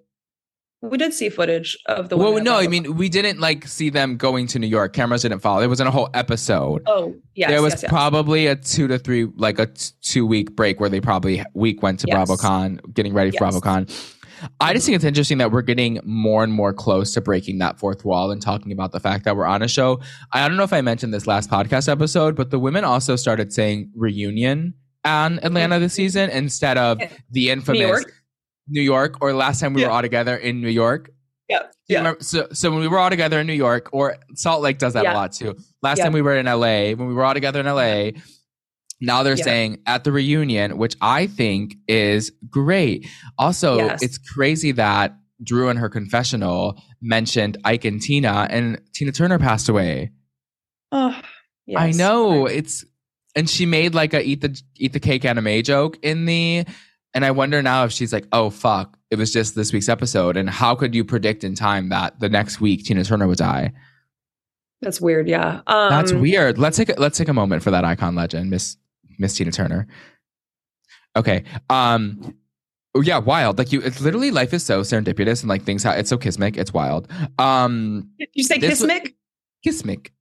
We did see footage of the. well, no, I mean we didn't like see them going to New York. Cameras didn't follow. It wasn't a whole episode. Oh, yes. there was yes, yes. probably a two to three, like a t- two week break where they probably week went to Yes. BravoCon, getting ready for Yes. BravoCon. I just think it's interesting that we're getting more and more close to breaking that fourth wall and talking about the fact that we're on a show. I don't know if I mentioned this last podcast episode, but the women also started saying reunion on Atlanta this season instead of the infamous York? New York or last time we were all together in New York. Yeah. Remember- so, so when we were all together in New York, or Salt Lake does that Yeah. a lot too. Last Yeah. time we were in LA, when we were all together in LA, now they're Yeah. saying at the reunion, which I think is great. Also, Yes. it's crazy that Drew in her confessional mentioned Ike and Tina, and Tina Turner passed away. Oh, I yes. know it's, and she made like a eat the eat the cake anime joke in the, and I wonder now if she's like, oh fuck, it was just this week's episode, and how could you predict in time that the next week Tina Turner would die? That's weird. Yeah. Um, That's weird. Let's take a, let's take a moment for that icon legend, Miss Miss Tina Turner. Okay. Um. oh, Yeah, wild. Like you, it's literally life is so serendipitous and like things. How it's so kismic. It's wild. Um. Did you say Kismic? Kismic.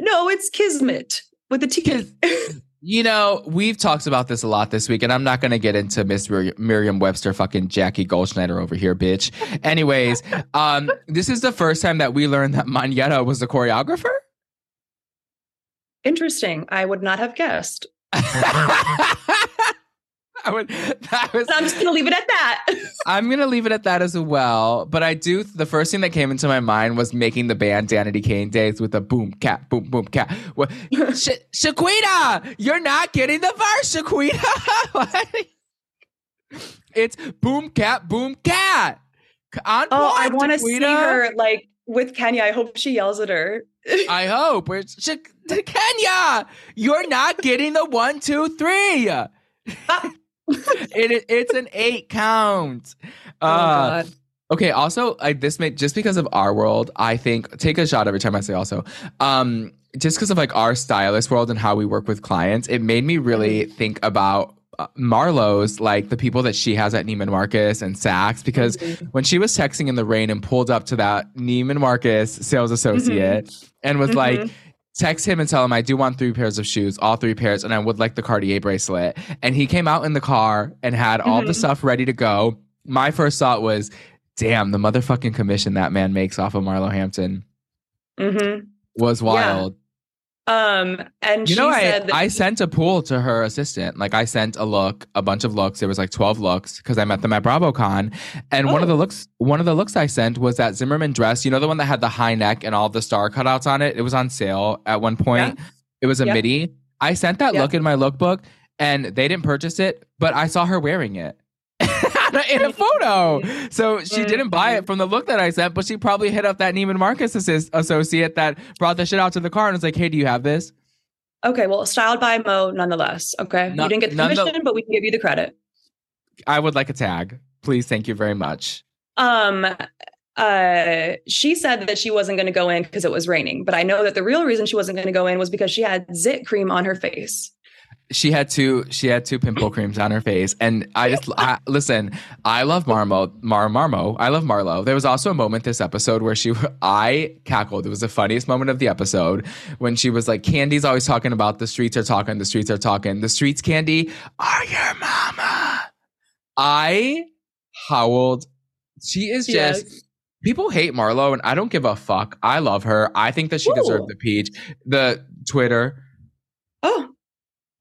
No, it's Kismet with the a T. You know, we've talked about this a lot this week, and I'm not going to get into Miss Merriam-Webster, fucking Jackie Goldschneider over here, bitch. Anyways, um, this is the first time that we learned that Monyetta was the choreographer. Interesting. I would not have guessed. That, would, that was. I'm just gonna leave it at that. I'm gonna leave it at that as well. But I do. The first thing that came into my mind was making the band Danity Kane days with a boom cat, boom boom cat. What, Sha- Shaquita, you're not getting the verse, Shaquita. it's boom cat, boom cat. On oh, I want to see her like with Kenya. I hope she yells at her. I hope. Sha- Kenya, you're not getting the one, two, three. it, it's an eight count. Oh, Uh, God. Okay. Also, I this made just because of our world, I think take a shot every time I say also. Um, just because of like our stylist world and how we work with clients, it made me really think about Marlo's like the people that she has at Neiman Marcus and Saks because mm-hmm. when she was texting in the rain and pulled up to that Neiman Marcus sales associate mm-hmm. and was like. Mm-hmm. Text him and tell him I do want three pairs of shoes, all three pairs, and I would like the Cartier bracelet. And he came out in the car and had all the stuff ready to go. My first thought was, damn, the motherfucking commission that man makes off of Marlo Hampton Mm-hmm. was wild. Um, and You she know, I, said that I sent a pool to her assistant. Like I sent a look, a bunch of looks. There was like 12 looks because I met them at BravoCon. And one of Oh. the looks, one of the looks I sent was that Zimmermann dress. You know, the one that had the high neck and all the star cutouts on it. It was on sale at one point. It was a Yeah. midi. I sent that Yeah. look in my lookbook and they didn't purchase it, but I saw her wearing it. in a photo. So she didn't buy it from the look that I sent, but she probably hit up that Neiman Marcus assist- associate that brought the shit out to the car and was like, hey, do you have this? okay, well, styled by Mo nonetheless. Okay, No- you didn't get the none the- commission, but we can give you the credit. I would like a tag. Please, thank you very much. Um, uh, she said that she wasn't going to go in because it was raining, but I know that the real reason she wasn't going to go in was because she had zit cream on her face. She had two. She had two pimple creams on her face, and I just I, listen. I love Marmo, Mar Marmo. I love Marlo. There was also a moment this episode where she, I cackled. It was the funniest moment of the episode when she was like, "Candy's always talking about the streets are talking, the streets are talking, the streets, Candy are your mama." I howled. She is just. Yes. People hate Marlo, and I don't give a fuck. I love her. I think that she deserved the peach. The Twitter. Oh,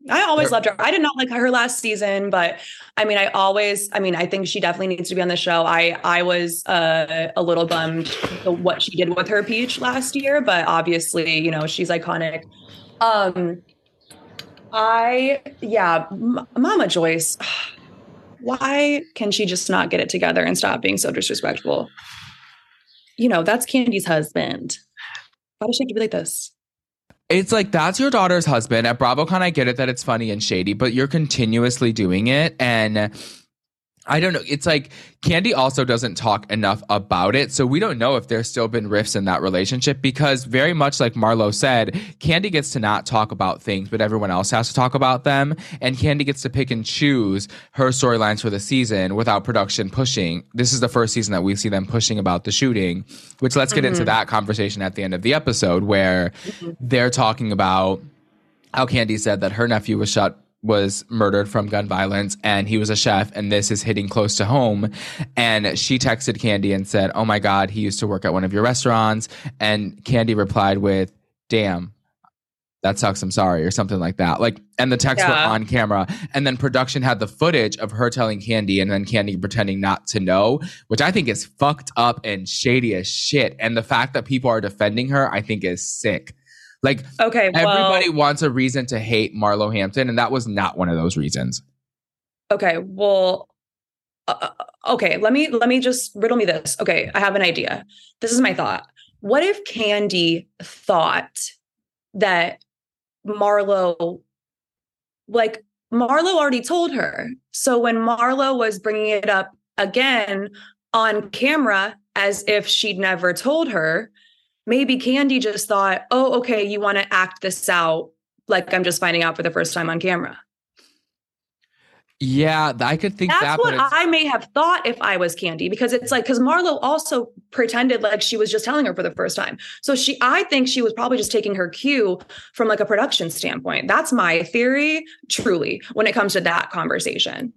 I always loved her. I did not like her last season, but I mean, I always, I mean, I think she definitely needs to be on the show. I, I was uh, a little bummed what she did with her peach last year, but obviously, you know, she's iconic. Um, I, yeah, M- Mama Joyce, why can she just not get it together and stop being so disrespectful? You know, that's Candy's husband. Why does she have to be like this? It's like that's your daughter's husband. At BravoCon, I get it that it's funny and shady, but you're continuously doing it. And I don't know. It's like Candy also doesn't talk enough about it. So we don't know if there's still been rifts in that relationship because, very much like Marlo said, Candy gets to not talk about things, but everyone else has to talk about them. And Candy gets to pick and choose her storylines for the season without production pushing. This is the first season that we see them pushing about the shooting, which let's get into mm-hmm. that conversation at the end of the episode where mm-hmm. they're talking about how Candy said that her nephew was shot was murdered from gun violence and he was a chef and this is hitting close to home and she texted Candy and said, "Oh my god, he used to work at one of your restaurants." And Candy replied with, "Damn. That sucks. I'm sorry," or something like that. Like and the texts were on camera and then production had the footage of her telling Candy and then Candy pretending not to know, which I think is fucked up and shady as shit. And the fact that people are defending her, I think is sick. Like Okay, well, Everybody wants a reason to hate Marlo Hampton, and that was not one of those reasons. Okay, well, uh, okay. Let me let me just riddle me this. Okay, I have an idea. This is my thought. What if Candy thought that Marlo, like Marlo, already told her? So when Marlo was bringing it up again on camera, as if she'd never told her, maybe Candy just thought, "Oh, okay, you want to act this out." Like I'm just finding out for the first time on camera. Yeah, I could think That's that, what I may have thought if I was Candy, because it's like because Marlo also pretended like she was just telling her for the first time. So she, I think she was probably just taking her cue from like a production standpoint. That's my theory, truly, when it comes to that conversation.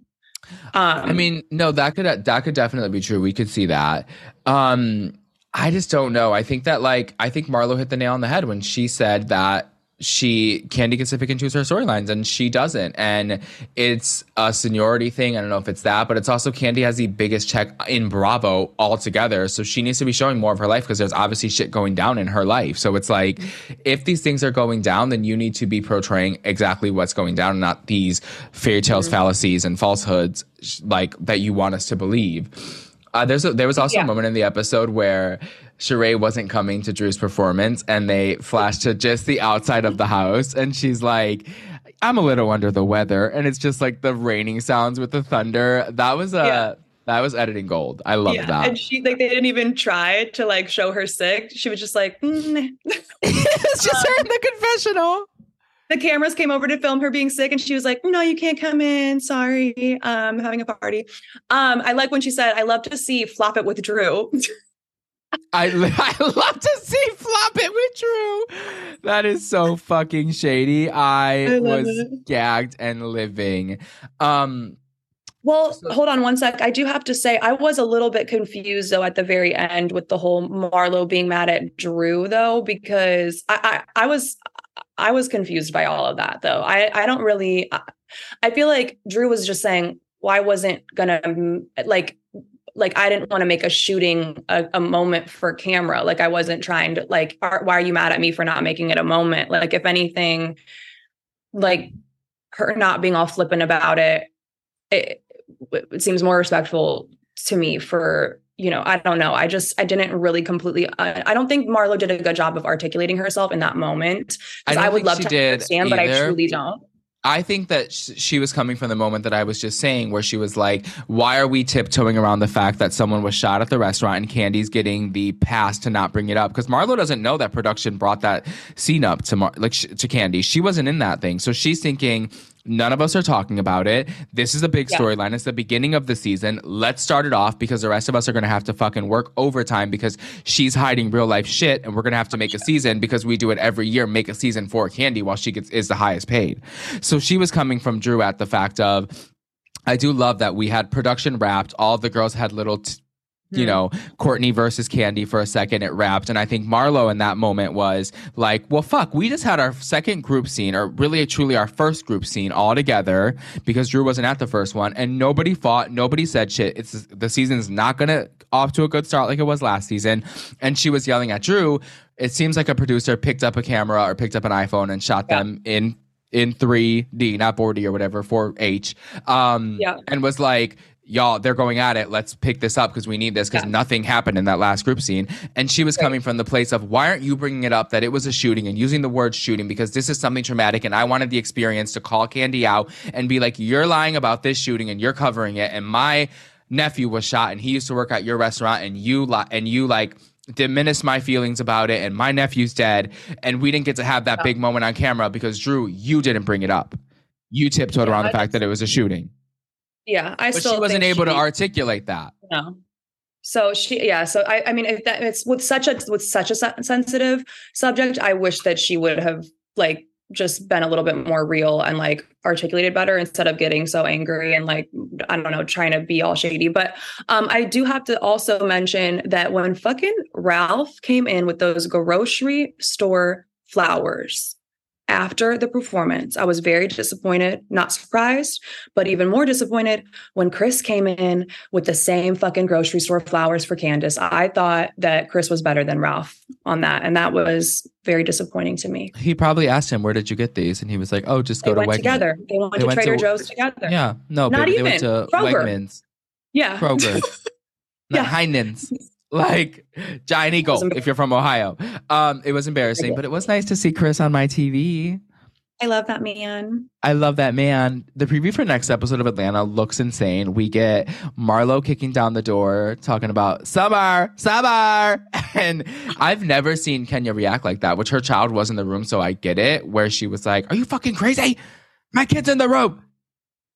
Um, I mean, no, that could that could definitely be true. We could see that. Um, I just don't know. I think that like I think Marlo hit the nail on the head when she said that she Candy gets to pick and choose her storylines and she doesn't. And it's a seniority thing. I don't know if it's that, but it's also Candy has the biggest check in Bravo altogether. So she needs to be showing more of her life because there's obviously shit going down in her life. So it's like if these things are going down, then you need to be portraying exactly what's going down, and not these fairy tales, fallacies, and falsehoods like that you want us to believe. Uh, there's a, there was also Yeah. a moment in the episode where Sheree wasn't coming to Drew's performance, and they flashed to just the outside of the house, and she's like. I'm a little under the weather, and it's just like the raining sounds with the thunder. That was uh Yeah. that was editing gold. I love that. And she like they didn't even try to like show her sick. She was just like, mm. it's just her in the confessional. The cameras came over to film her being sick, and she was like, "No, you can't come in. Sorry, um, having a party." Um, I like when she said, "I love to see flop it with Drew." I, I love to see flop it with Drew. That is so fucking shady. I, I was it. gagged and living. Um, Well, hold on one sec. I do have to say I was a little bit confused though at the very end with the whole Marlo being mad at Drew though, because I I, I was I was confused by all of that though. I I don't really I- feel like Drew was just saying why wasn't gonna like like I didn't want to make a shooting a, a moment for camera. Like I wasn't trying to like are, why are you mad at me for not making it a moment? Like if anything, like her not being all flippant about it, it, it seems more respectful to me for you know i don't know i just i didn't really completely I, I don't think marlo did a good job of articulating herself in that moment I I, would love she to did understand but i truly don't I think that she was coming from the moment that I was just saying, where she was like, "Why are we tiptoeing around the fact that someone was shot at the restaurant and Candy's getting the pass to not bring it up?" Because Marlo doesn't know that production brought that scene up to Mar- like sh- to Candy. She wasn't in that thing, so she's thinking. None of us are talking about it. This is a big Yeah. storyline. It's the beginning of the season. Let's start it off because the rest of us are going to have to fucking work overtime because she's hiding real life shit, and we're going to have to make a season because we do it every year. Make a season for Candy while she gets is the highest paid. So she was coming from Drew at the fact of, I do love that we had production wrapped. All the girls had little. T- you know, Courtney versus Candy for a second, it wrapped. And I think Marlo in that moment was like, well, fuck, we just had our second group scene, or really truly our first group scene all together because Drew wasn't at the first one. And nobody fought, nobody said shit. It's the season's not gonna off to a good start like it was last season. And she was yelling at Drew. It seems like a producer picked up a camera or picked up an iPhone and shot them in in 3D, not 4D or whatever, 4H. Um, Yeah. and was like, y'all, they're going at it. Let's pick this up because we need this because nothing happened in that last group scene. And she was coming from the place of, why aren't you bringing it up that it was a shooting and using the word shooting because this is something traumatic. And I wanted the experience to call Candy out and be like, you're lying about this shooting and you're covering it. And my nephew was shot and he used to work at your restaurant and you li- and you like diminish my feelings about it and my nephew's dead and we didn't get to have that big moment on camera because Drew you didn't bring it up you tiptoed around the fact that it was a shooting yeah i but still she wasn't able to articulate that No. So she, yeah. So I, I mean, if that it's with such a with such a sensitive subject, I wish that she would have like just been a little bit more real and like articulated better instead of getting so angry and like I don't know trying to be all shady. But um, I do have to also mention that when fucking Ralph came in with those grocery store flowers after the performance, I was very disappointed, not surprised, but even more disappointed when Chris came in with the same fucking grocery store flowers for Candace. I thought that Chris was better than Ralph on that. And that was very disappointing to me. he probably asked him where did you get these and he was like oh just They go to went Wegmans together. They went They to went Trader to- Joe's together. yeah no Not baby, they went even. to Kroger. Wegmans Yeah. Kroger not Heinen's like Giant Eagle if you're from Ohio um it was embarrassing but it was nice to see Chris on my TV I love that man. I love that man. The preview for next episode of Atlanta looks insane. We get Marlo kicking down the door, talking about summer, summer, and I've never seen Kenya react like that. Which her child was in the room, so I get it. Where she was like, "Are you fucking crazy? My kid's in the room."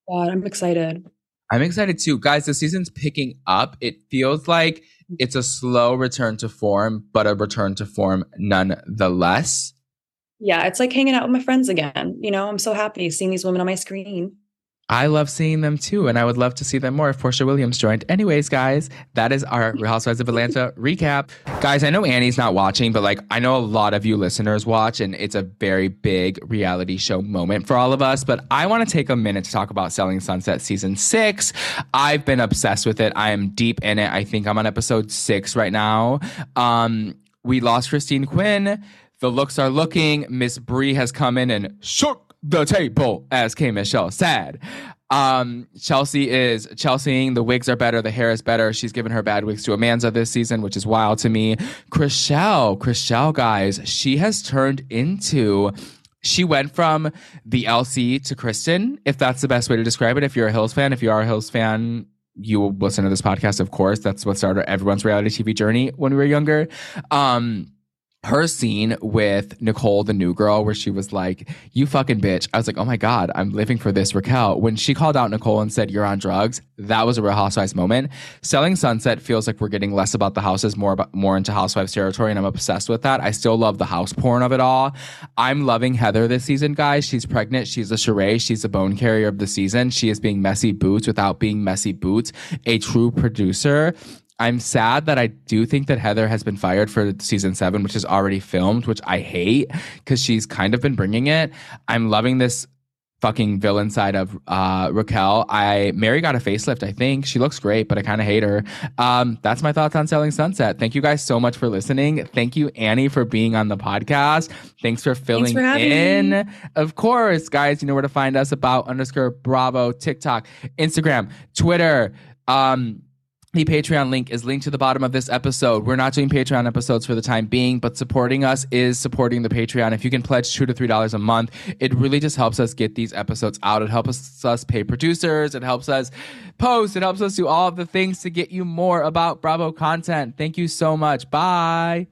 God, I'm excited. I'm excited too, guys. The season's picking up. It feels like Mm-hmm. it's a slow return to form, but a return to form nonetheless. Yeah, it's like hanging out with my friends again. You know, I'm so happy seeing these women on my screen. I love seeing them too, and I would love to see them more if Porsha Williams joined. Anyways, guys, that is our Real Housewives of Atlanta recap. Guys, I know Annie's not watching, but like I know a lot of you listeners watch, and it's a very big reality show moment for all of us. But I want to take a minute to talk about Selling Sunset season six. I've been obsessed with it. I am deep in it. I think I'm on episode six right now. Um, we lost Christine Quinn. The looks are looking. Miss Bre has come in and shook the table, as K Michelle said. Um, Chelsea is Chelseaing. The wigs are better. The hair is better. She's given her bad wigs to Amanza this season, which is wild to me. Chrishell, Chrishell, guys, she has turned into. She went from the LC to Kristen, if that's the best way to describe it. If you're a Hills fan, if you are a Hills fan, you will listen to this podcast, of course. That's what started everyone's reality TV journey when we were younger. Um, her scene with Nicole, the new girl, where she was like, You fucking bitch. I was like, Oh my God, I'm living for this, Raquel. When she called out Nicole and said, You're on drugs, that was a real housewives moment. Selling Sunset feels like we're getting less about the houses, more about more into housewives territory, and I'm obsessed with that. I still love the house porn of it all. I'm loving Heather this season, guys. She's pregnant, she's a charade, she's a bone carrier of the season. She is being messy boots without being messy boots, a true producer. I'm sad that I do think that Heather has been fired for season seven, which is already filmed, which I hate because she's kind of been bringing it. I'm loving this fucking villain side of uh, Raquel. I Mary got a facelift. I think she looks great, but I kind of hate her. Um, that's my thoughts on Selling Sunset. Thank you guys so much for listening. Thank you, Annie, for being on the podcast. Thanks for filling Thanks for in. me. Of course, guys, you know where to find us about underscore Bravo, TikTok, Instagram, Twitter. Um, the Patreon link is linked to the bottom of this episode. We're not doing Patreon episodes for the time being, but supporting us is supporting the Patreon. If you can pledge two to three dollars a month, it really just helps us get these episodes out. It helps us pay producers. It helps us post. It helps us do all of the things to get you more about Bravo content. Thank you so much. Bye.